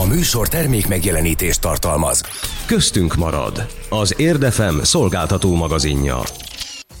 A műsor termék megjelenítést tartalmaz. Köztünk marad. Az Érdefem szolgáltató magazinja.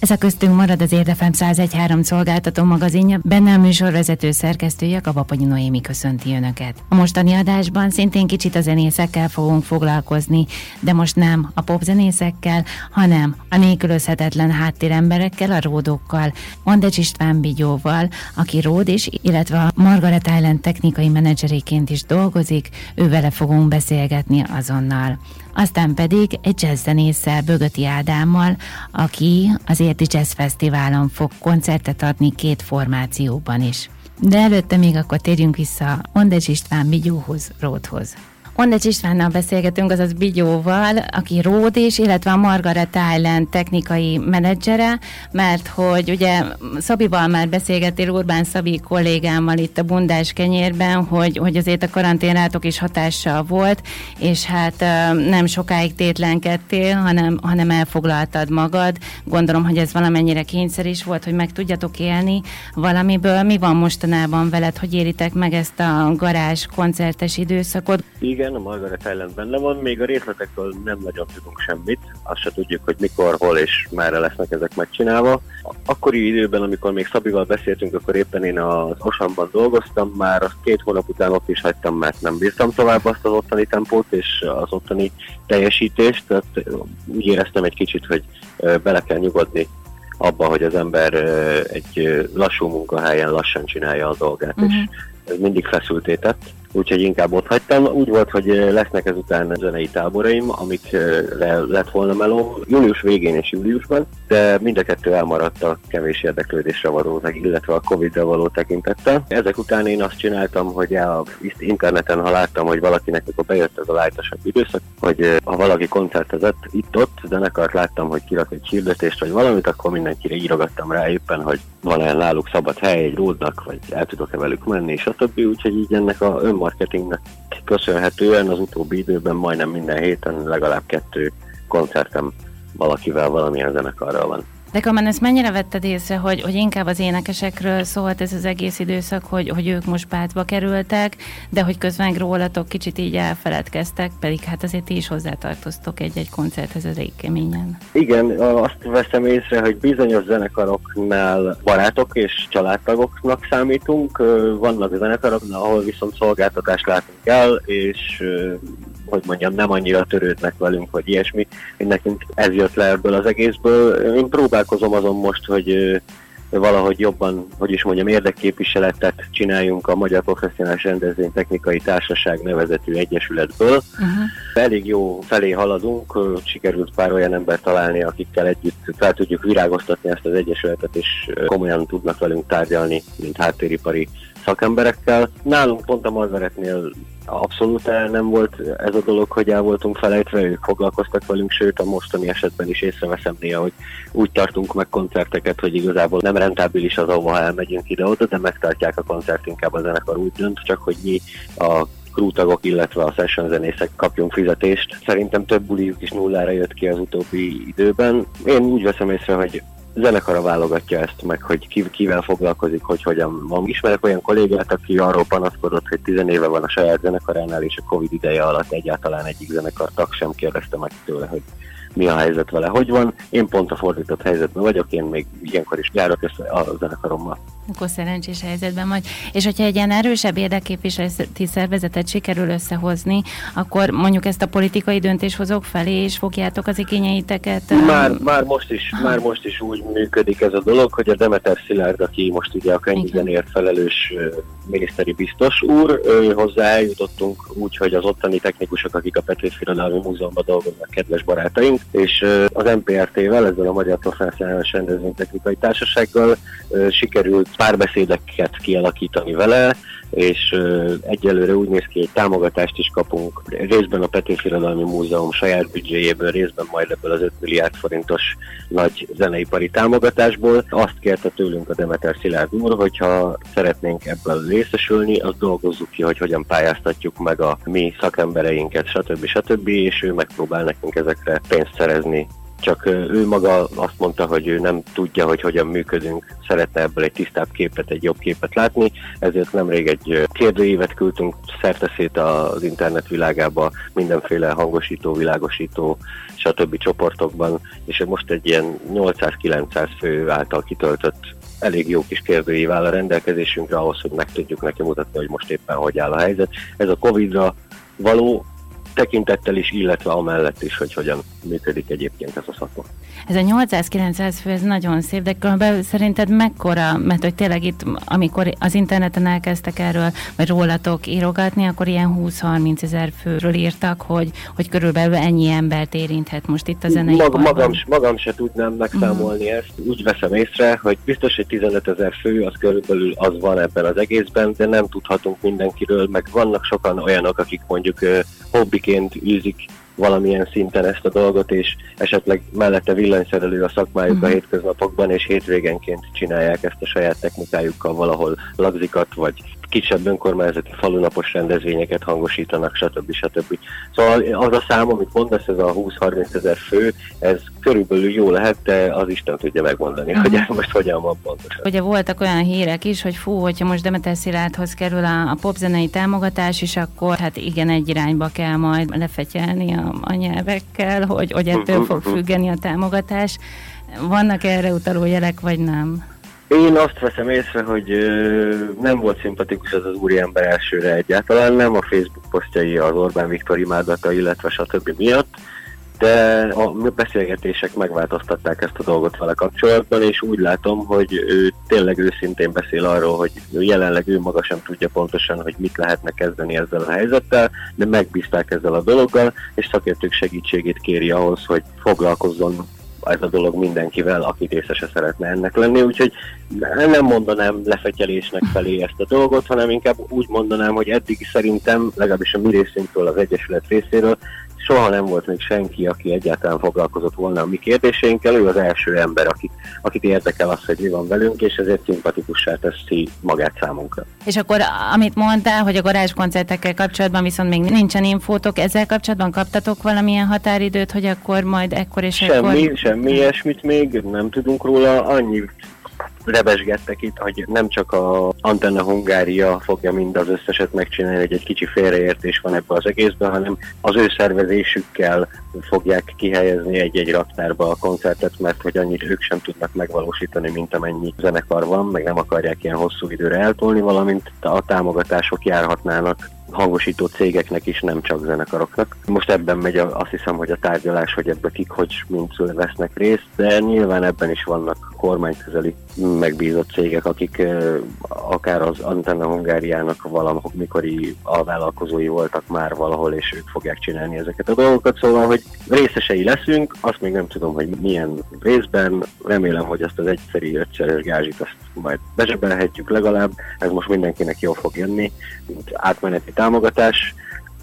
Ez a köztünk marad az Érdefem 1013 szolgáltató magazinja, benne a műsorvezető szerkesztője, Vaponyi Noémi köszönti Önöket. A mostani adásban szintén kicsit a zenészekkel fogunk foglalkozni, de most nem a popzenészekkel, hanem a nélkülözhetetlen háttéremberekkel, a ródókkal, Mondecs István Bigyóval, aki ród is, illetve a Margaret Island technikai menedzseréként is dolgozik, ővele fogunk beszélgetni azonnal aztán pedig egy jazzzenésszel, Bögöti Ádámmal, aki az Érti Jazz Fesztiválon fog koncertet adni két formációban is. De előtte még akkor térjünk vissza Ondecs István Bigyóhoz, Ródhoz. Ondecs Istvánnal beszélgetünk, azaz Bigyóval, aki Ród is, illetve a Margaret Island technikai menedzsere, mert hogy ugye Szabival már beszélgettél, Urbán Szabi kollégámmal itt a Bundás kenyérben, hogy, hogy azért a karanténátok is hatással volt, és hát nem sokáig tétlenkedtél, hanem, hanem elfoglaltad magad. Gondolom, hogy ez valamennyire kényszer is volt, hogy meg tudjatok élni valamiből. Mi van mostanában veled, hogy éritek meg ezt a garázs koncertes időszakot? Igen, igen, a Margaret Island benne van, még a részletekről nem nagyon tudunk semmit, azt se tudjuk, hogy mikor, hol és merre lesznek ezek megcsinálva. Akkori időben, amikor még Szabival beszéltünk, akkor éppen én az Osamban dolgoztam, már két hónap után ott is hagytam, mert nem bírtam tovább azt az ottani tempót és az ottani teljesítést, tehát úgy éreztem egy kicsit, hogy bele kell nyugodni abba, hogy az ember egy lassú munkahelyen lassan csinálja a dolgát, uh-huh. és mhm. ez mindig feszültétett úgyhogy inkább ott hagytam. Úgy volt, hogy lesznek ezután zenei táboraim, amikre lett volna melóm július végén és júliusban, de mind a kettő elmaradt a kevés érdeklődésre való, illetve a Covid-ra való tekintettel. Ezek után én azt csináltam, hogy a interneten, ha láttam, hogy valakinek akkor bejött ez a lájtosabb időszak, hogy ha valaki koncertezett itt-ott, zenekart láttam, hogy kirak egy hirdetést vagy valamit, akkor mindenkire írogattam rá éppen, hogy van-e náluk szabad hely egy ródnak, vagy el tudok-e velük menni, és a többi, úgyhogy így ennek a önmarketingnek köszönhetően az utóbbi időben majdnem minden héten legalább kettő koncertem valakivel valamilyen zenekarral van. De Kamen, ezt mennyire vetted észre, hogy, hogy inkább az énekesekről szólt ez az egész időszak, hogy, hogy ők most pártba kerültek, de hogy közben rólatok kicsit így elfeledkeztek, pedig hát azért ti is hozzátartoztok egy-egy koncerthez elég keményen. Igen, azt veszem észre, hogy bizonyos zenekaroknál barátok és családtagoknak számítunk, vannak zenekarok, ahol viszont szolgáltatást látunk el, és hogy mondjam, nem annyira törődnek velünk, vagy ilyesmi. Én nekünk ez jött le ebből az egészből. Én próbálkozom azon most, hogy valahogy jobban, hogy is mondjam, érdekképviseletet csináljunk a Magyar Professzionális Rendezvény Technikai Társaság nevezetű egyesületből. Uh-huh. Elég jó felé haladunk, sikerült pár olyan ember találni, akikkel együtt fel tudjuk virágoztatni ezt az egyesületet, és komolyan tudnak velünk tárgyalni, mint háttéripari szakemberekkel. Nálunk pont a Margaretnél abszolút el nem volt ez a dolog, hogy el voltunk felejtve, ők foglalkoztak velünk, sőt a mostani esetben is észreveszem néha, hogy úgy tartunk meg koncerteket, hogy igazából nem rentábilis az, ahova elmegyünk ide-oda, de megtartják a koncert, inkább a zenekar úgy dönt, csak hogy mi a krútagok, illetve a session zenészek kapjunk fizetést. Szerintem több buliuk is nullára jött ki az utóbbi időben. Én úgy veszem észre, hogy zenekara válogatja ezt meg, hogy ki, kivel foglalkozik, hogy hogyan van. Ismerek olyan kollégát, aki arról panaszkodott, hogy 10 éve van a saját zenekaránál, és a Covid ideje alatt egyáltalán egyik zenekartag sem kérdezte meg tőle, hogy mi a helyzet vele, hogy van. Én pont a fordított helyzetben vagyok, én még ilyenkor is járok össze a zenekarommal. Akkor szerencsés helyzetben vagy. És hogyha egy ilyen erősebb érdekképviseleti szervezetet sikerül összehozni, akkor mondjuk ezt a politikai döntéshozók felé és fogjátok az igényeiteket? Már, már, most is, már most is úgy működik ez a dolog, hogy a Demeter Szilárd, aki most ugye a könyvzenért felelős miniszteri biztos úr, ő hozzá eljutottunk úgy, hogy az ottani technikusok, akik a Petőfi Irodalmi Múzeumban dolgoznak, kedves barátaink, és az MPRT-vel, ezzel a Magyar Professzionális Rendezvénytechnikai Társasággal sikerült párbeszédeket kialakítani vele, és egyelőre úgy néz ki, hogy támogatást is kapunk részben a Petőfi Irodalmi Múzeum saját büdzséjéből, részben majd ebből az 5 milliárd forintos nagy zeneipari támogatásból. Azt kérte tőlünk a Demeter Szilárd úr, hogyha szeretnénk ebből részesülni, azt dolgozzuk ki, hogy hogyan pályáztatjuk meg a mi szakembereinket, stb. stb. és ő megpróbál nekünk ezekre pénzt szerezni csak ő maga azt mondta, hogy ő nem tudja, hogy hogyan működünk, szeretne ebből egy tisztább képet, egy jobb képet látni, ezért nemrég egy kérdőívet küldtünk szerteszét az internet világába, mindenféle hangosító, világosító, stb. csoportokban, és most egy ilyen 800-900 fő által kitöltött elég jó kis kérdőív áll a rendelkezésünkre ahhoz, hogy meg tudjuk neki mutatni, hogy most éppen hogy áll a helyzet. Ez a Covid-ra való tekintettel is, illetve amellett is, hogy hogyan működik egyébként ez a szakma. Ez a 800-900 fő, ez nagyon szép, de körülbelül szerinted mekkora, mert hogy tényleg itt, amikor az interneten elkezdtek erről, vagy rólatok írogatni, akkor ilyen 20-30 ezer főről írtak, hogy, hogy körülbelül ennyi embert érinthet most itt a zenei Mag, magam, magam se tudnám megszámolni uh-huh. ezt. Úgy veszem észre, hogy biztos, hogy 15 ezer fő, az körülbelül az van ebben az egészben, de nem tudhatunk mindenkiről, meg vannak sokan olyanok, akik mondjuk hobbiként űzik valamilyen szinten ezt a dolgot, és esetleg mellette villanyszerelő a szakmájuk uh-huh. a mhm. hétköznapokban, és hétvégenként csinálják ezt a saját technikájukkal valahol lagzikat, vagy kisebb önkormányzati falunapos rendezvényeket hangosítanak, stb. stb. Szóval az a szám, amit mondasz, ez a 20-30 ezer fő, ez körülbelül jó lehet, de az Isten tudja megmondani, uh-huh. hogy ez most hogyan van pontosan. Ugye voltak olyan hírek is, hogy fú, hogyha most Demeter Szilárdhoz kerül a, a popzenei támogatás is, akkor hát igen, egy irányba kell majd lefetyelni a, a nyelvekkel, hogy, hogy ettől fog függeni a támogatás. Vannak erre utaló jelek, vagy nem? Én azt veszem észre, hogy nem volt szimpatikus ez az úriember elsőre egyáltalán, nem a Facebook posztjai az Orbán Viktor imádata, illetve stb. miatt, de a beszélgetések megváltoztatták ezt a dolgot vele kapcsolatban, és úgy látom, hogy ő tényleg őszintén beszél arról, hogy jelenleg ő maga sem tudja pontosan, hogy mit lehetne kezdeni ezzel a helyzettel, de megbízták ezzel a dologgal, és szakértők segítségét kéri ahhoz, hogy foglalkozzon ez a dolog mindenkivel, aki részese szeretne ennek lenni, úgyhogy nem mondanám lefetyelésnek felé ezt a dolgot, hanem inkább úgy mondanám, hogy eddig szerintem, legalábbis a mi részünkről, az Egyesület részéről soha nem volt még senki, aki egyáltalán foglalkozott volna a mi kérdéseinkkel, ő az első ember, akit, akit érdekel az, hogy mi van velünk, és ezért szimpatikussá teszi magát számunkra. És akkor, amit mondtál, hogy a garázskoncertekkel kapcsolatban viszont még nincsen infótok, ezzel kapcsolatban kaptatok valamilyen határidőt, hogy akkor majd ekkor és semmi, ekkor... Semmi ilyesmit még nem tudunk róla, annyi rebesgettek itt, hogy nem csak a Antenna Hungária fogja mind az összeset megcsinálni, hogy egy kicsi félreértés van ebbe az egészben, hanem az ő szervezésükkel fogják kihelyezni egy-egy raktárba a koncertet, mert hogy annyit ők sem tudnak megvalósítani, mint amennyi zenekar van, meg nem akarják ilyen hosszú időre eltolni, valamint a támogatások járhatnának hangosító cégeknek is, nem csak zenekaroknak. Most ebben megy a, azt hiszem, hogy a tárgyalás, hogy ebbe kik hogy mint vesznek részt, de nyilván ebben is vannak kormányközeli megbízott cégek, akik akár az Antenna Hungáriának valamikor mikori alvállalkozói voltak már valahol, és ők fogják csinálni ezeket a dolgokat, szóval, hogy részesei leszünk, azt még nem tudom, hogy milyen részben, remélem, hogy azt az egyszerű ötszeres gázsit azt majd bezsebelhetjük legalább, ez most mindenkinek jól fog jönni, átmeneti támogatás,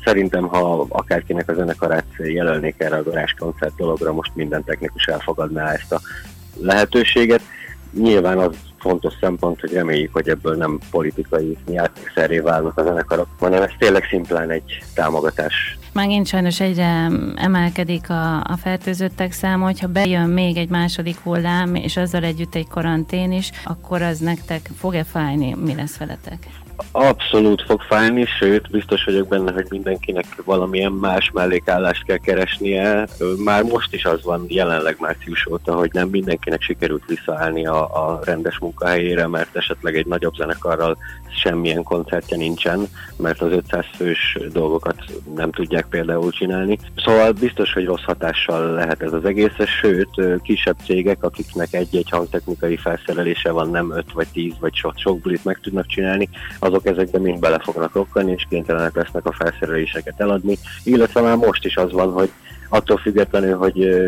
szerintem, ha akárkinek a zenekarát jelölnék erre a garázskoncert dologra, most minden technikus elfogadná ezt a lehetőséget. Nyilván az fontos szempont, hogy reméljük, hogy ebből nem politikai játékszeré válnak a zenekarok, hanem ez tényleg szimplán egy támogatás. Megint sajnos egyre emelkedik a, a fertőzöttek száma, hogyha bejön még egy második hullám, és azzal együtt egy karantén is, akkor az nektek fog-e fájni? Mi lesz veletek? Abszolút fog fájni, sőt, biztos vagyok benne, hogy mindenkinek valamilyen más mellékállást kell keresnie. Már most is az van jelenleg március óta, hogy nem mindenkinek sikerült visszaállni a, a rendes munkahelyére, mert esetleg egy nagyobb zenekarral semmilyen koncertje nincsen, mert az 500 fős dolgokat nem tudják például csinálni. Szóval biztos, hogy rossz hatással lehet ez az egész, sőt, kisebb cégek, akiknek egy-egy hangtechnikai felszerelése van, nem 5 vagy 10 vagy sok, sok bulit meg tudnak csinálni, azok ezekben mind bele fognak okkani, és kénytelenek lesznek a felszereléseket eladni, illetve már most is az van, hogy attól függetlenül, hogy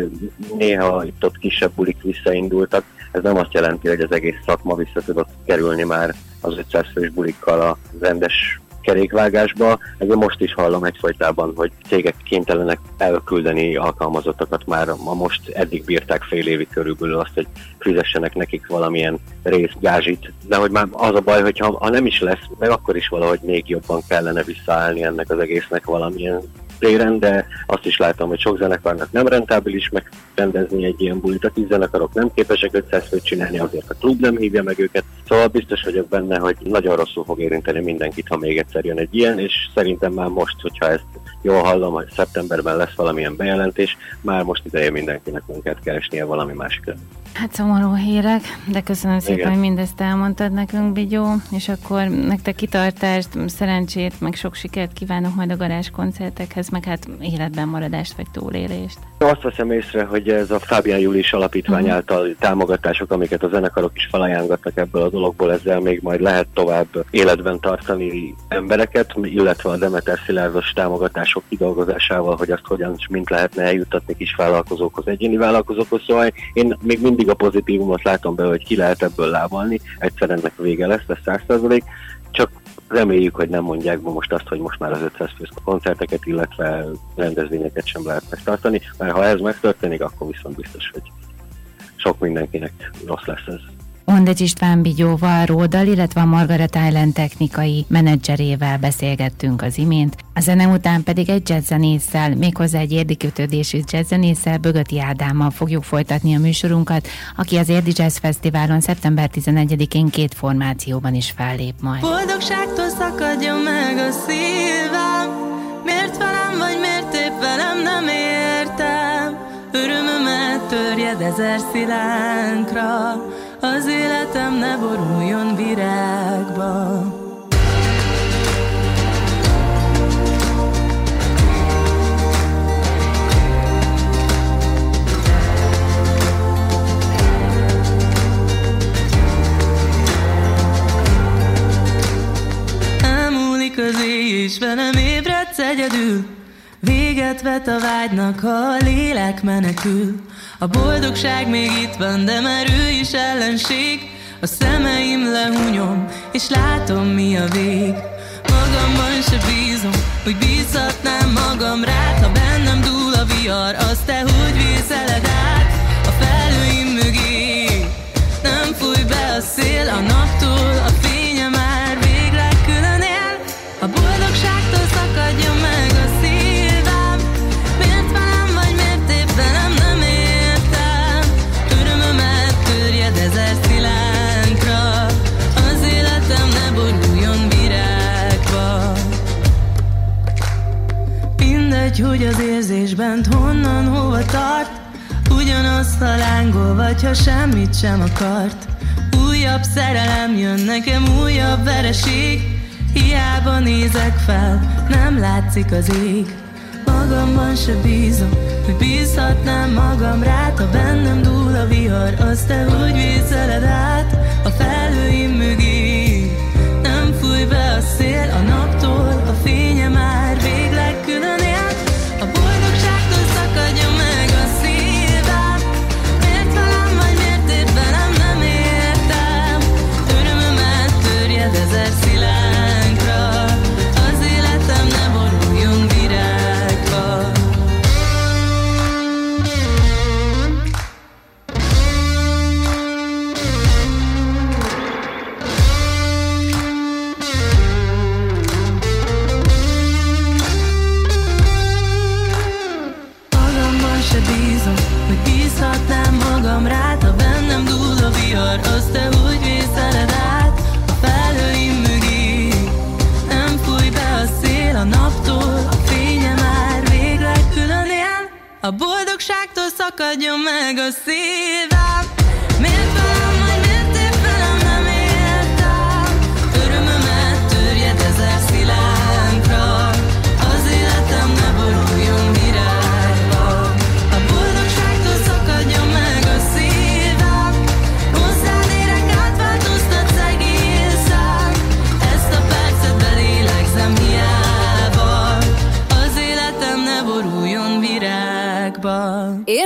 néha itt ott kisebb bulik visszaindultak, ez nem azt jelenti, hogy az egész szakma vissza tudott kerülni már az 500 fős bulikkal a rendes kerékvágásba. Ezzel most is hallom egyfajtában, hogy cégek kénytelenek elküldeni alkalmazottakat már ma most eddig bírták fél évig körülbelül azt, hogy fizessenek nekik valamilyen részgázsit. De hogy már az a baj, hogy ha, ha nem is lesz, meg akkor is valahogy még jobban kellene visszaállni ennek az egésznek valamilyen téren, de azt is látom, hogy sok zenekarnak nem rentábilis megrendezni egy ilyen bulit, a tíz zenekarok nem képesek 500 főt csinálni, azért a klub nem hívja meg őket, szóval biztos vagyok benne, hogy nagyon rosszul fog érinteni mindenkit, ha még egyszer jön egy ilyen, és szerintem már most, hogyha ezt jól hallom, hogy szeptemberben lesz valamilyen bejelentés, már most ideje mindenkinek munkát keresnie valami másikra. Hát szomorú hírek, de köszönöm szépen, Igen. hogy mindezt elmondtad nekünk, Bigyó, és akkor nektek kitartást, szerencsét, meg sok sikert kívánok majd a garázs koncertekhez, meg hát életben maradást vagy túlélést. Azt veszem észre, hogy ez a Fábián Julis alapítvány uh-huh. által támogatások, amiket a zenekarok is felajánlottak ebből a dologból, ezzel még majd lehet tovább életben tartani embereket, illetve a Demeter Szilárdos támogatások kidolgozásával, hogy azt hogyan és mint lehetne eljuttatni kis vállalkozókhoz, egyéni vállalkozókhoz. Szóval én még mindig a pozitívumot látom be, hogy ki lehet ebből lábalni, egyszer ennek vége lesz, lesz 100%, csak reméljük, hogy nem mondják be most azt, hogy most már az 500 fős koncerteket, illetve rendezvényeket sem lehet megtartani, mert ha ez megtörténik, akkor viszont biztos, hogy sok mindenkinek rossz lesz ez. Ondecs István Bigyóval, Ródal, illetve a Margaret Island technikai menedzserével beszélgettünk az imént. A zene után pedig egy jazzzenésszel, méghozzá egy érdikötődésű jazzzenésszel, Bögöti Ádámmal fogjuk folytatni a műsorunkat, aki az Érdi Jazz Fesztiválon szeptember 11-én két formációban is fellép majd. Boldogságtól szakadjon meg a szívem, miért velem vagy miért épp velem nem értem, örömömet törjed ezer szilánkra, az életem ne boruljon virágba. Elmúlik az éj, és velem ébredsz egyedül, Véget vet a vágynak, ha a lélek menekül. A boldogság még itt van, de már ő is ellenség. A szemeim lehunyom, és látom mi a vég. Magamban se bízom, hogy bízhatnám magam rád. Ha bennem dúl a vihar, azt te hogy vészeled át? A felhőim mögé Nem fúj be a szél a naptól A hogy az érzés bent honnan, hova tart? Ugyanazt ha lángol, vagy ha semmit sem akart. Újabb szerelem jön nekem, újabb vereség. Hiába nézek fel, nem látszik az ég. Magamban se bízom, hogy bízhatnám magam rá Ha bennem dúl a vihar, azt te úgy vészeled át. A felhőim mögé Nem fúj be a szél a naptól, a fénye már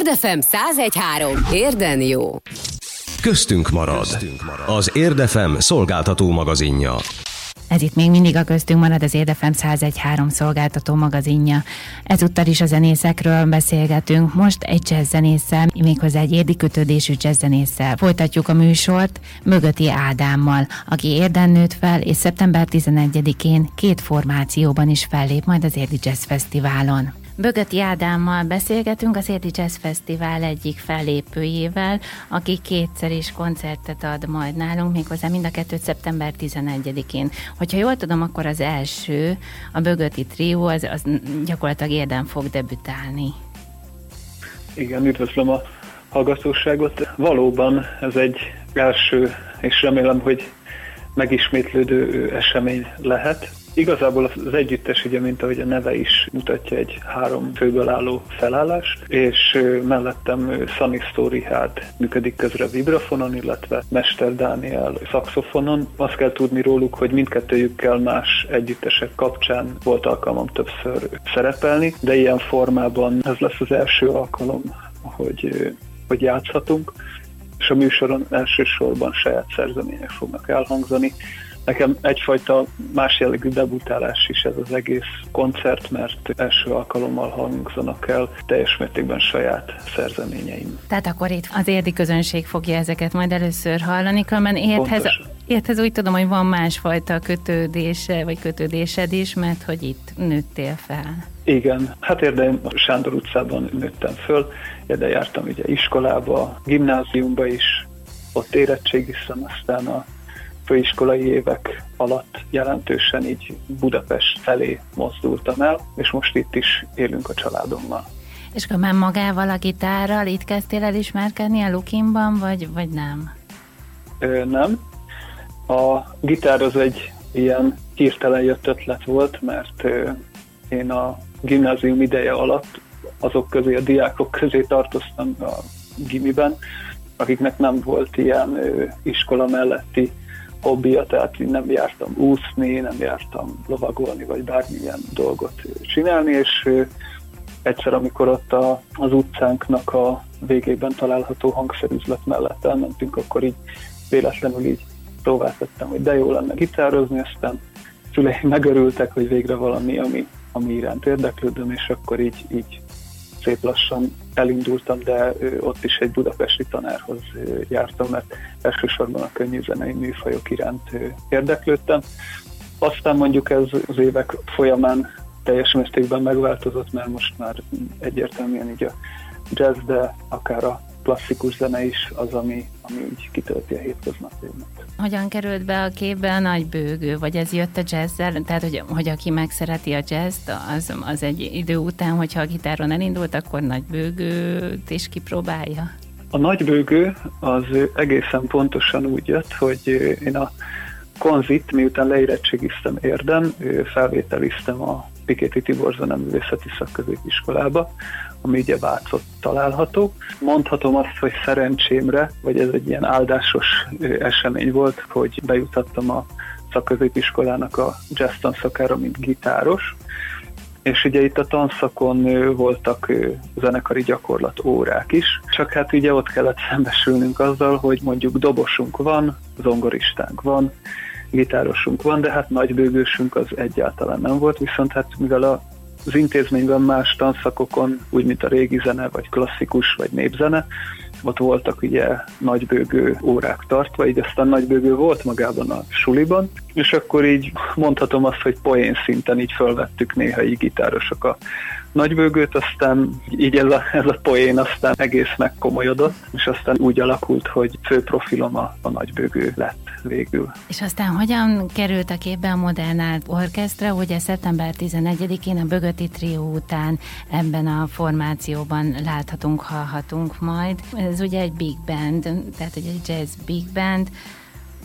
Érdefem 1013. Érden jó. Köztünk marad. Az Érdefem szolgáltató magazinja. Ez itt még mindig a köztünk marad az Érdefem 101.3 szolgáltató magazinja. Ezúttal is a zenészekről beszélgetünk. Most egy jazz zenésszel, méghozzá egy érdi kötődésű jazz zenésszel. Folytatjuk a műsort Mögöti Ádámmal, aki érden nőtt fel, és szeptember 11-én két formációban is fellép majd az Érdi Jazz Fesztiválon. Bögöti Ádámmal beszélgetünk, az Érdi Jazz Fesztivál egyik fellépőjével, aki kétszer is koncertet ad majd nálunk, méghozzá mind a kettőt szeptember 11-én. Hogyha jól tudom, akkor az első, a Bögöti Trió, az, az gyakorlatilag érden fog debütálni. Igen, üdvözlöm a hallgatóságot. Valóban ez egy első, és remélem, hogy megismétlődő esemény lehet. Igazából az együttes, ugye, mint ahogy a neve is mutatja, egy három főből álló felállás, és mellettem Sunny Story hát működik közre vibrafonon, illetve Mester Dániel szaxofonon. Azt kell tudni róluk, hogy mindkettőjükkel más együttesek kapcsán volt alkalmam többször szerepelni, de ilyen formában ez lesz az első alkalom, hogy, hogy játszhatunk és a műsoron elsősorban saját szerzemények fognak elhangzani. Nekem egyfajta más jellegű debutálás is ez az egész koncert, mert első alkalommal hangzanak el teljes mértékben saját szerzeményeim. Tehát akkor itt az érdi közönség fogja ezeket majd először hallani, különben érthez, érthez úgy tudom, hogy van másfajta kötődése, vagy kötődésed is, mert hogy itt nőttél fel. Igen, hát érdem Sándor utcában nőttem föl, de jártam ugye iskolába, gimnáziumba is, ott érettségiztem, aztán a főiskolai évek alatt jelentősen így Budapest felé mozdultam el, és most itt is élünk a családommal. És akkor már magával a gitárral itt kezdtél el ismerkedni a Lukinban, vagy, vagy nem? Ö, nem. A gitár az egy ilyen hirtelen jött ötlet volt, mert ö, én a gimnázium ideje alatt azok közé, a diákok közé tartoztam a gimiben, akiknek nem volt ilyen iskola melletti hobbija, tehát én nem jártam úszni, nem jártam lovagolni, vagy bármilyen dolgot csinálni, és egyszer, amikor ott a, az utcánknak a végében található hangszerüzlet mellett elmentünk, akkor így véletlenül így próbáltattam, hogy de jó lenne gitározni, aztán szüleim megörültek, hogy végre valami, ami, ami iránt érdeklődöm, és akkor így, így szép lassan elindultam, de ott is egy budapesti tanárhoz jártam, mert elsősorban a könnyű zenei műfajok iránt érdeklődtem. Aztán mondjuk ez az évek folyamán teljes mértékben megváltozott, mert most már egyértelműen így a jazz, de akár a klasszikus zene is az, ami, ami úgy kitölti a hétköznapjaimat. Hogyan került be a képbe a nagy bőgő, vagy ez jött a jazzzel? Tehát, hogy, hogy aki megszereti a jazzt, az, az egy idő után, hogyha a gitáron elindult, akkor nagy bőgőt is kipróbálja? A nagy bőgő az egészen pontosan úgy jött, hogy én a konzit, miután leérettségiztem érdem, felvételiztem a Pikéti Tibor Zeneművészeti Szakközépiskolába, ami ugye Vácot található. Mondhatom azt, hogy szerencsémre, vagy ez egy ilyen áldásos esemény volt, hogy bejutattam a szakközépiskolának a jazz tanszakára, mint gitáros, és ugye itt a tanszakon voltak zenekari gyakorlat órák is, csak hát ugye ott kellett szembesülnünk azzal, hogy mondjuk dobosunk van, zongoristánk van, gitárosunk van, de hát nagybőgősünk az egyáltalán nem volt, viszont hát mivel a az intézményben más tanszakokon, úgy mint a régi zene, vagy klasszikus, vagy népzene, ott voltak ugye nagybőgő órák tartva, így aztán nagybőgő volt magában a suliban, és akkor így mondhatom azt, hogy poén szinten így felvettük néha így gitárosok a nagybőgőt, aztán így ez a, ez a poén aztán egész megkomolyodott, és aztán úgy alakult, hogy fő profilom a, a nagybőgő lett végül. És aztán hogyan került a képbe a Modern Art Orchestra, ugye szeptember 11-én a Bögöti Trió után ebben a formációban láthatunk, hallhatunk majd. Ez ugye egy big band, tehát egy jazz big band,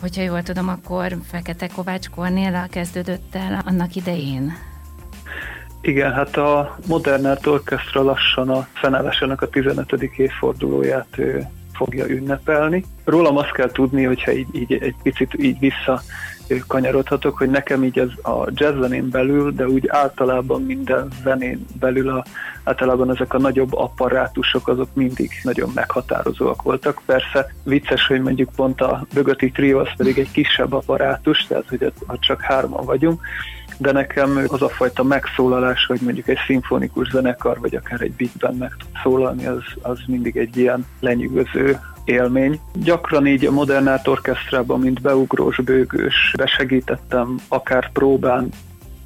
hogyha jól tudom, akkor Fekete Kovács Kornél kezdődött el annak idején. Igen, hát a Modern Art Orchestra lassan a fenállásának a 15. évfordulóját fogja ünnepelni. Rólam azt kell tudni, hogyha így, így egy picit így vissza kanyarodhatok, hogy nekem így ez a jazz zenén belül, de úgy általában minden zenén belül a, általában ezek a nagyobb apparátusok azok mindig nagyon meghatározóak voltak. Persze vicces, hogy mondjuk pont a Bögöti Trio az pedig egy kisebb apparátus, tehát hogy ha csak hárman vagyunk, de nekem az a fajta megszólalás, hogy mondjuk egy szimfonikus zenekar, vagy akár egy big band meg tud szólalni, az, az mindig egy ilyen lenyűgöző élmény. Gyakran így a Modern Art Orchestrában, mint beugrós, bőgős besegítettem, akár próbán,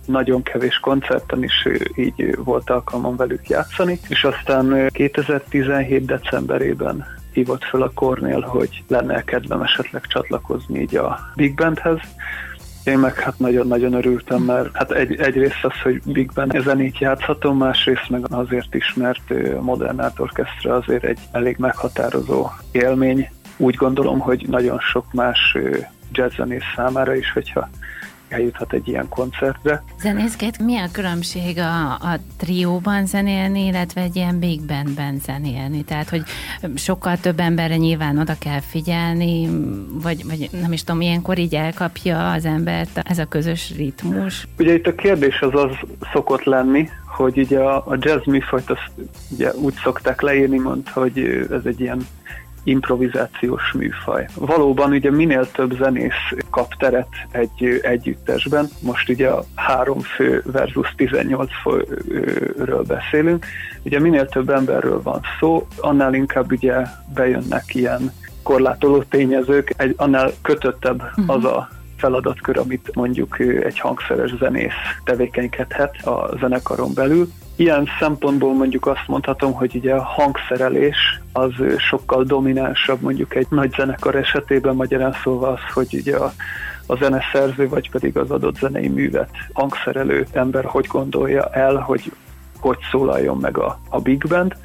nagyon kevés koncerten is így volt alkalmam velük játszani, és aztán 2017. decemberében hívott fel a Cornél, hogy lenne kedvem esetleg csatlakozni így a Big Bandhez, én meg hát nagyon-nagyon örültem, mert hát egy, egyrészt az, hogy Big Ben zenét játszhatom, másrészt meg azért is, mert a Modern Art Orchestra azért egy elég meghatározó élmény. Úgy gondolom, hogy nagyon sok más jazzzenész számára is, hogyha eljuthat egy ilyen koncertre. Zenészként mi a különbség a, a trióban zenélni, illetve egy ilyen big bandben zenélni? Tehát, hogy sokkal több emberre nyilván oda kell figyelni, vagy, vagy nem is tudom, ilyenkor így elkapja az embert ez a közös ritmus? Ugye itt a kérdés az az szokott lenni, hogy ugye a, a jazz műfajt azt ugye úgy szokták leírni, mond, hogy ez egy ilyen improvizációs műfaj. Valóban ugye minél több zenész kap teret egy együttesben, most ugye a három fő versus 18 főről beszélünk, ugye minél több emberről van szó, annál inkább ugye bejönnek ilyen korlátoló tényezők, egy, annál kötöttebb uh-huh. az a feladatkör, amit mondjuk egy hangszeres zenész tevékenykedhet a zenekaron belül. Ilyen szempontból mondjuk azt mondhatom, hogy ugye a hangszerelés az sokkal dominánsabb mondjuk egy nagy zenekar esetében, magyarán szóval az, hogy ugye a, a zeneszerző, vagy pedig az adott zenei művet hangszerelő ember hogy gondolja el, hogy hogy szólaljon meg a, a big band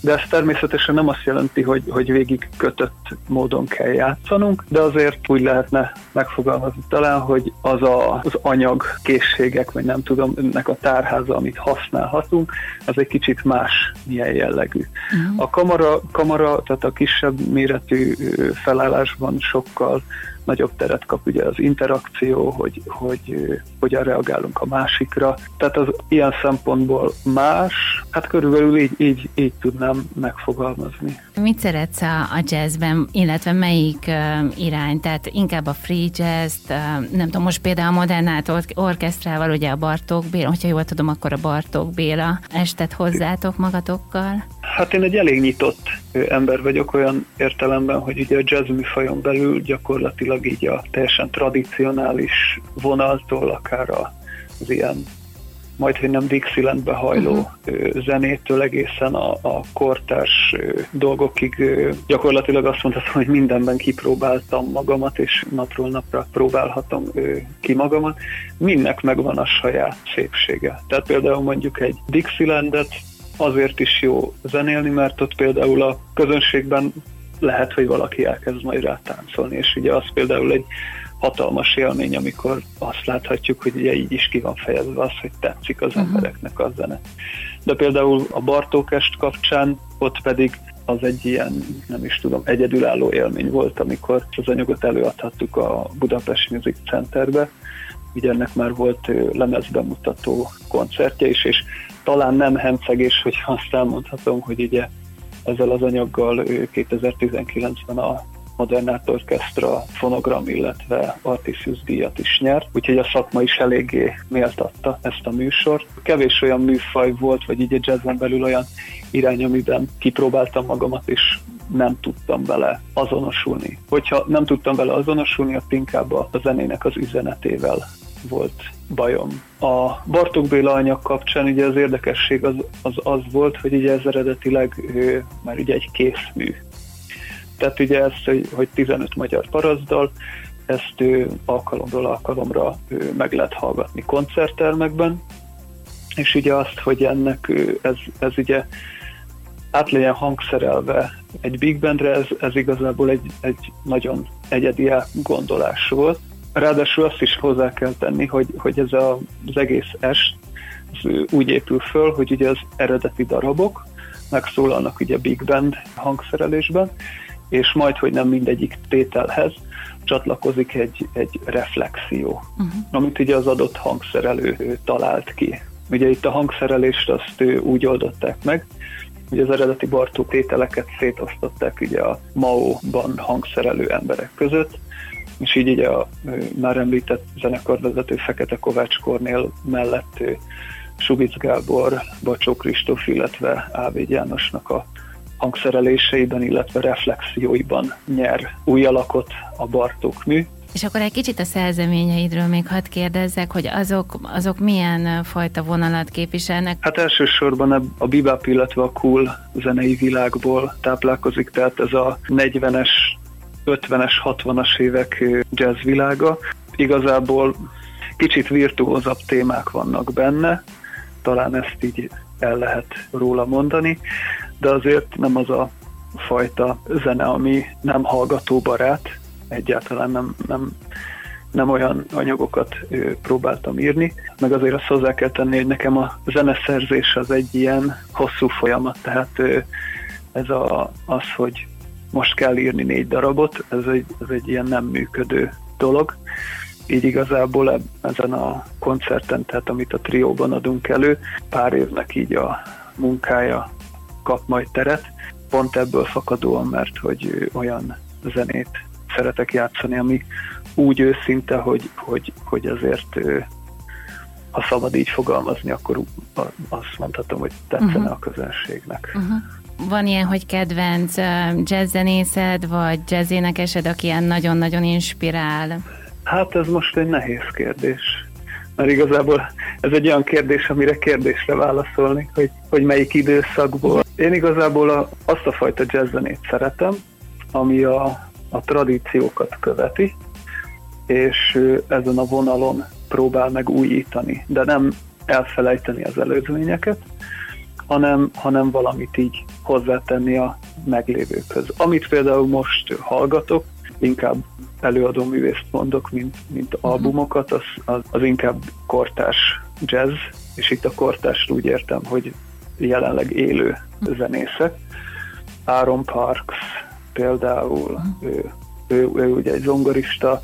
de ez természetesen nem azt jelenti, hogy, hogy végig kötött módon kell játszanunk, de azért úgy lehetne megfogalmazni talán, hogy az a, az anyag, készségek, vagy nem tudom, ennek a tárháza, amit használhatunk, az egy kicsit más milyen jellegű. Uh-huh. A kamara, kamara, tehát a kisebb méretű felállásban sokkal nagyobb teret kap ugye az interakció, hogy, hogy hogyan reagálunk a másikra. Tehát az ilyen szempontból más, hát körülbelül így, így, így tudnám megfogalmazni. Mit szeretsz a, a jazzben, illetve melyik uh, irány? Tehát inkább a free jazz uh, nem tudom, most például a Modernát orkesztrával, ugye a Bartók Béla, hogyha jól tudom, akkor a Bartók Béla estet hozzátok magatokkal? Hát én egy elég nyitott ember vagyok olyan értelemben, hogy ugye a jazz műfajon belül gyakorlatilag így a teljesen tradicionális vonaltól, akár az ilyen majd, hogy nem Dixielandbe hajló uh-huh. zenétől egészen a, a kortárs dolgokig gyakorlatilag azt mondhatom, hogy mindenben kipróbáltam magamat, és napról napra próbálhatom ki magamat. Mindnek megvan a saját szépsége. Tehát például mondjuk egy Dixielandet azért is jó zenélni, mert ott például a közönségben lehet, hogy valaki elkezd majd rá táncolni, és ugye az például egy hatalmas élmény, amikor azt láthatjuk, hogy ugye így is ki van fejezve az, hogy tetszik az uh-huh. embereknek a zene. De például a Bartókest kapcsán ott pedig az egy ilyen, nem is tudom, egyedülálló élmény volt, amikor az anyagot előadhattuk a Budapest Music Centerbe, ugye ennek már volt lemezbemutató koncertje is, és talán nem hencegés, hogy azt elmondhatom, hogy ugye ezzel az anyaggal 2019-ben a Modern Art Orchestra fonogram, illetve Artisius díjat is nyert, úgyhogy a szakma is eléggé méltatta ezt a műsort. Kevés olyan műfaj volt, vagy így a jazzen belül olyan irány, amiben kipróbáltam magamat, és nem tudtam vele azonosulni. Hogyha nem tudtam vele azonosulni, akkor inkább a zenének az üzenetével volt bajom. A Bartók Béla anyag kapcsán ugye az érdekesség az az, az volt, hogy ugye ez eredetileg ő, már ugye egy készmű. Tehát ugye ezt, hogy, hogy 15 magyar parazdal, ezt ő alkalomról alkalomra ő meg lehet hallgatni koncerttermekben, és ugye azt, hogy ennek ez, ez ugye át legyen hangszerelve egy big bandre, ez, ez igazából egy, egy nagyon egyedi gondolás volt. Ráadásul azt is hozzá kell tenni, hogy, hogy ez a, az egész est ez úgy épül föl, hogy ugye az eredeti darabok megszólalnak ugye Big Band hangszerelésben, és majd, hogy nem mindegyik tételhez csatlakozik egy, egy reflexió, uh-huh. amit ugye az adott hangszerelő talált ki. Ugye itt a hangszerelést azt úgy oldották meg, hogy az eredeti Bartó tételeket szétosztották ugye a Mao-ban hangszerelő emberek között, és így ugye a már említett zenekarvezető Fekete Kovács Kornél mellett Subic Gábor, Bacsó Kristóf, illetve Ávéd Jánosnak a hangszereléseiben, illetve reflexióiban nyer új alakot a Bartók mű. És akkor egy kicsit a szerzeményeidről még hadd kérdezzek, hogy azok, azok milyen fajta vonalat képviselnek? Hát elsősorban a bebop, illetve a cool zenei világból táplálkozik, tehát ez a 40-es, 50-es, 60-as évek jazz világa. Igazából kicsit virtuózabb témák vannak benne, talán ezt így el lehet róla mondani, de azért nem az a fajta zene, ami nem hallgatóbarát, egyáltalán nem, nem, nem olyan anyagokat próbáltam írni, meg azért azt hozzá kell tenni, hogy nekem a zeneszerzés az egy ilyen hosszú folyamat, tehát ez a, az, hogy most kell írni négy darabot, ez egy, ez egy ilyen nem működő dolog. Így igazából ezen a koncerten, tehát amit a trióban adunk elő, pár évnek így a munkája kap majd teret, pont ebből fakadóan, mert hogy olyan zenét szeretek játszani, ami úgy őszinte, hogy, hogy, hogy azért ha szabad így fogalmazni, akkor azt mondhatom, hogy tetszene uh-huh. a közönségnek. Uh-huh. Van ilyen, hogy kedvenc jazzzenészed, vagy jazzénekesed, aki ilyen nagyon-nagyon inspirál? Hát ez most egy nehéz kérdés. Mert igazából ez egy olyan kérdés, amire kérdésre válaszolni, hogy, hogy melyik időszakból. Én igazából a, azt a fajta jazzzenét szeretem, ami a, a tradíciókat követi, és ezen a vonalon próbál meg újítani, de nem elfelejteni az előzményeket, hanem, hanem valamit így hozzátenni a meglévőkhöz. Amit például most hallgatok, inkább előadó művészt mondok, mint, mint mhm. albumokat, az, az, az inkább kortárs jazz, és itt a kortást úgy értem, hogy jelenleg élő mhm. zenészek. Aaron Parks például, mhm. ő, ő, ő ugye egy zongorista,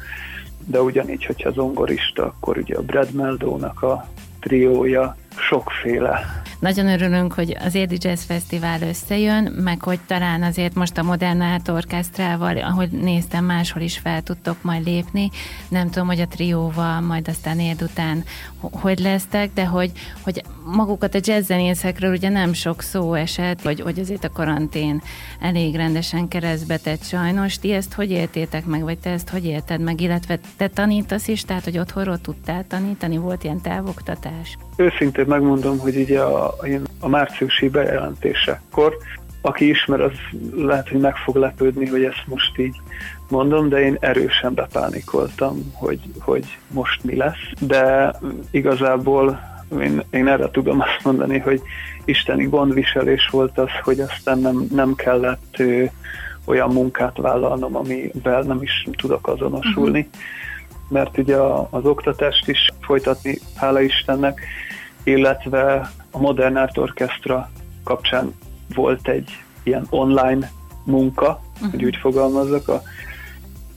de ugyanígy, hogyha zongorista, akkor ugye a Brad Meldónak a triója, sokféle nagyon örülünk, hogy az Érdi Jazz Fesztivál összejön, meg hogy talán azért most a Modern Art Orchestrával, ahogy néztem, máshol is fel tudtok majd lépni. Nem tudom, hogy a trióval, majd aztán érd után hogy lesztek, de hogy, hogy magukat a jazzzenészekről ugye nem sok szó esett, vagy hogy azért a karantén elég rendesen keresztbe tett sajnos. Ti ezt hogy éltétek meg, vagy te ezt hogy élted meg, illetve te tanítasz is, tehát hogy otthonról tudtál tanítani, volt ilyen távoktatás? Őszintén megmondom, hogy ugye a, a márciusi bejelentésekor, aki ismer, az lehet, hogy meg fog lepődni, hogy ezt most így mondom, de én erősen bepánikoltam, hogy, hogy most mi lesz. De igazából én, én erre tudom azt mondani, hogy isteni gondviselés volt az, hogy aztán nem, nem kellett ö, olyan munkát vállalnom, amivel nem is tudok azonosulni. Uh-huh. Mert ugye az oktatást is folytatni, hála Istennek, illetve a Modern Art Orchestra kapcsán volt egy ilyen online munka, uh-huh. hogy úgy fogalmazzak, a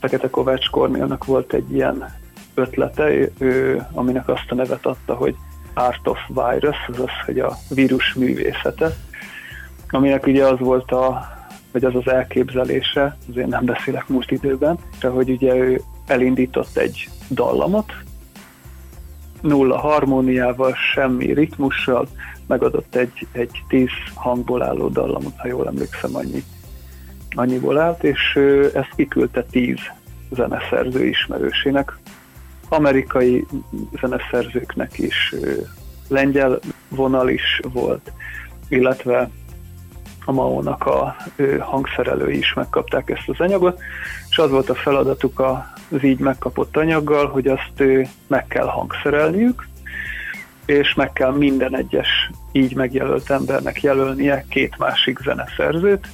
Fekete Kovács Kornélnak volt egy ilyen ötlete, ő, aminek azt a nevet adta, hogy Art of Virus, azaz, hogy a vírus művészete, aminek ugye az volt a, vagy az az elképzelése, azért nem beszélek múlt időben, de hogy ugye ő elindított egy dallamot, nulla harmóniával, semmi ritmussal, megadott egy, egy tíz hangból álló dallamot, ha jól emlékszem, annyi, annyiból állt, és ezt kiküldte tíz zeneszerző ismerősének, amerikai zeneszerzőknek is, lengyel vonal is volt, illetve a Mao-nak a hangszerelői is megkapták ezt az anyagot, és az volt a feladatuk az így megkapott anyaggal, hogy azt meg kell hangszerelniük, és meg kell minden egyes így megjelölt embernek jelölnie két másik zeneszerzőt,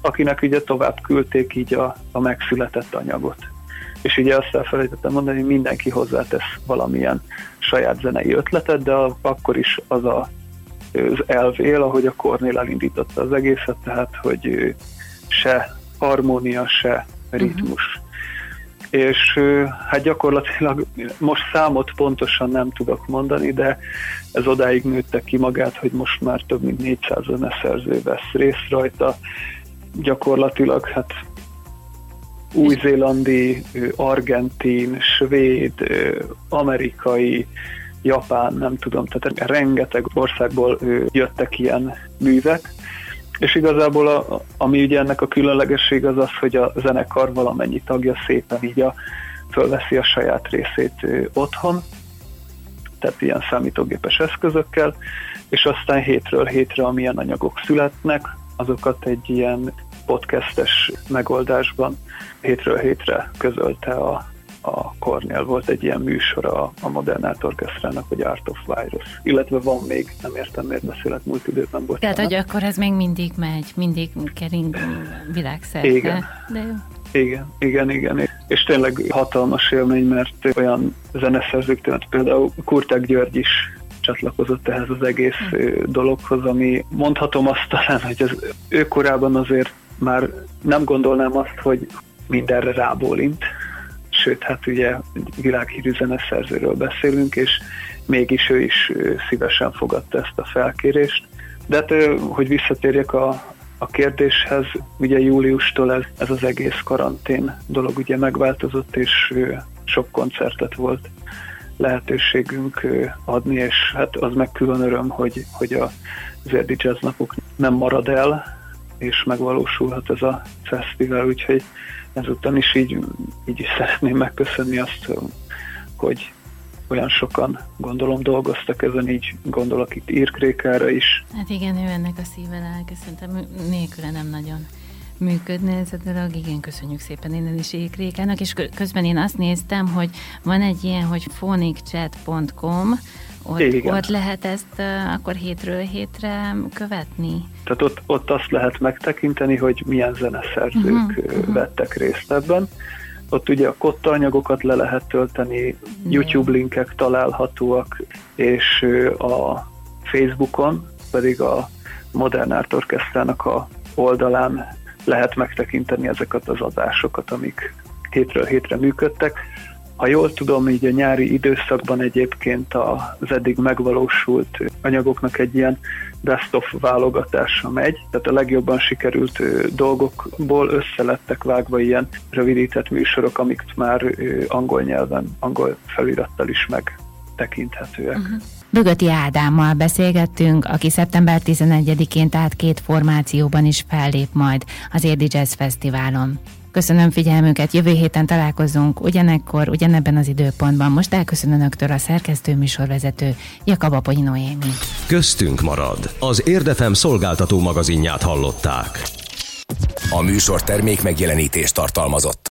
akinek ugye tovább küldték így a, a megszületett anyagot. És ugye azt elfelejtettem mondani, hogy mindenki hozzátesz valamilyen saját zenei ötletet, de akkor is az a, az elv él, ahogy a Kornél elindította az egészet, tehát hogy se harmónia, se ritmus. Uh-huh és hát gyakorlatilag most számot pontosan nem tudok mondani, de ez odáig nőtte ki magát, hogy most már több mint 400 zeneszerző vesz részt rajta. Gyakorlatilag hát új-zélandi, argentin, svéd, amerikai, japán, nem tudom, tehát rengeteg országból jöttek ilyen művek, és igazából a, ami ugye ennek a különlegesség az az, hogy a zenekar valamennyi tagja szépen így a, fölveszi a saját részét otthon, tehát ilyen számítógépes eszközökkel, és aztán hétről hétre, amilyen anyagok születnek, azokat egy ilyen podcastes megoldásban hétről hétre közölte a, a Cornél volt egy ilyen műsor a, Modern Art Orchestrának, hogy Art of Virus. Illetve van még, nem értem, miért beszélek múlt időben, bocsánat. Tehát, hogy akkor ez még mindig megy, mindig kering világszerte. Igen. De jó. Igen, igen, igen. És tényleg hatalmas élmény, mert olyan zeneszerzők, tehát például Kurták György is csatlakozott ehhez az egész dologhoz, ami mondhatom azt talán, hogy az ő korában azért már nem gondolnám azt, hogy mindenre rábólint, sőt, hát ugye világhírű zeneszerzőről beszélünk, és mégis ő is szívesen fogadta ezt a felkérést. De hát, hogy visszatérjek a, a kérdéshez, ugye júliustól ez, ez az egész karantén dolog ugye megváltozott, és sok koncertet volt lehetőségünk adni, és hát az meg külön öröm, hogy, hogy a Zerdi Jazz napok nem marad el, és megvalósulhat ez a fesztivál, úgyhogy ezután is így, így is szeretném megköszönni azt, hogy olyan sokan gondolom dolgoztak ezen, így gondolok itt Írkrékára is. Hát igen, ő ennek a szívvel elköszöntem, nélküle nem nagyon működne ez a dolog. Igen, köszönjük szépen innen is Írkrékának, és közben én azt néztem, hogy van egy ilyen, hogy phonicchat.com, ott, Igen. ott lehet ezt akkor hétről hétre követni? Tehát ott, ott azt lehet megtekinteni, hogy milyen zeneszerzők uh-huh, uh-huh. vettek részt ebben. Ott ugye a kotta anyagokat le lehet tölteni, YouTube linkek találhatóak, és a Facebookon pedig a Modern Art Orchestrának a oldalán lehet megtekinteni ezeket az adásokat, amik hétről hétre működtek. Ha jól tudom, így a nyári időszakban egyébként az eddig megvalósult anyagoknak egy ilyen best-of válogatása megy, tehát a legjobban sikerült dolgokból összelettek vágva ilyen rövidített műsorok, amik már angol nyelven, angol felirattal is megtekinthetőek. Uh-huh. Bögöti Ádámmal beszélgettünk, aki szeptember 11-én tehát két formációban is fellép majd az Érdi Jazz Fesztiválon. Köszönöm figyelmüket, jövő héten találkozunk ugyanekkor, ugyanebben az időpontban. Most elköszön önöktől a szerkesztő műsorvezető Jakab Aponyi Noémi. Köztünk marad. Az Érdefem szolgáltató magazinját hallották. A műsor termék megjelenítést tartalmazott.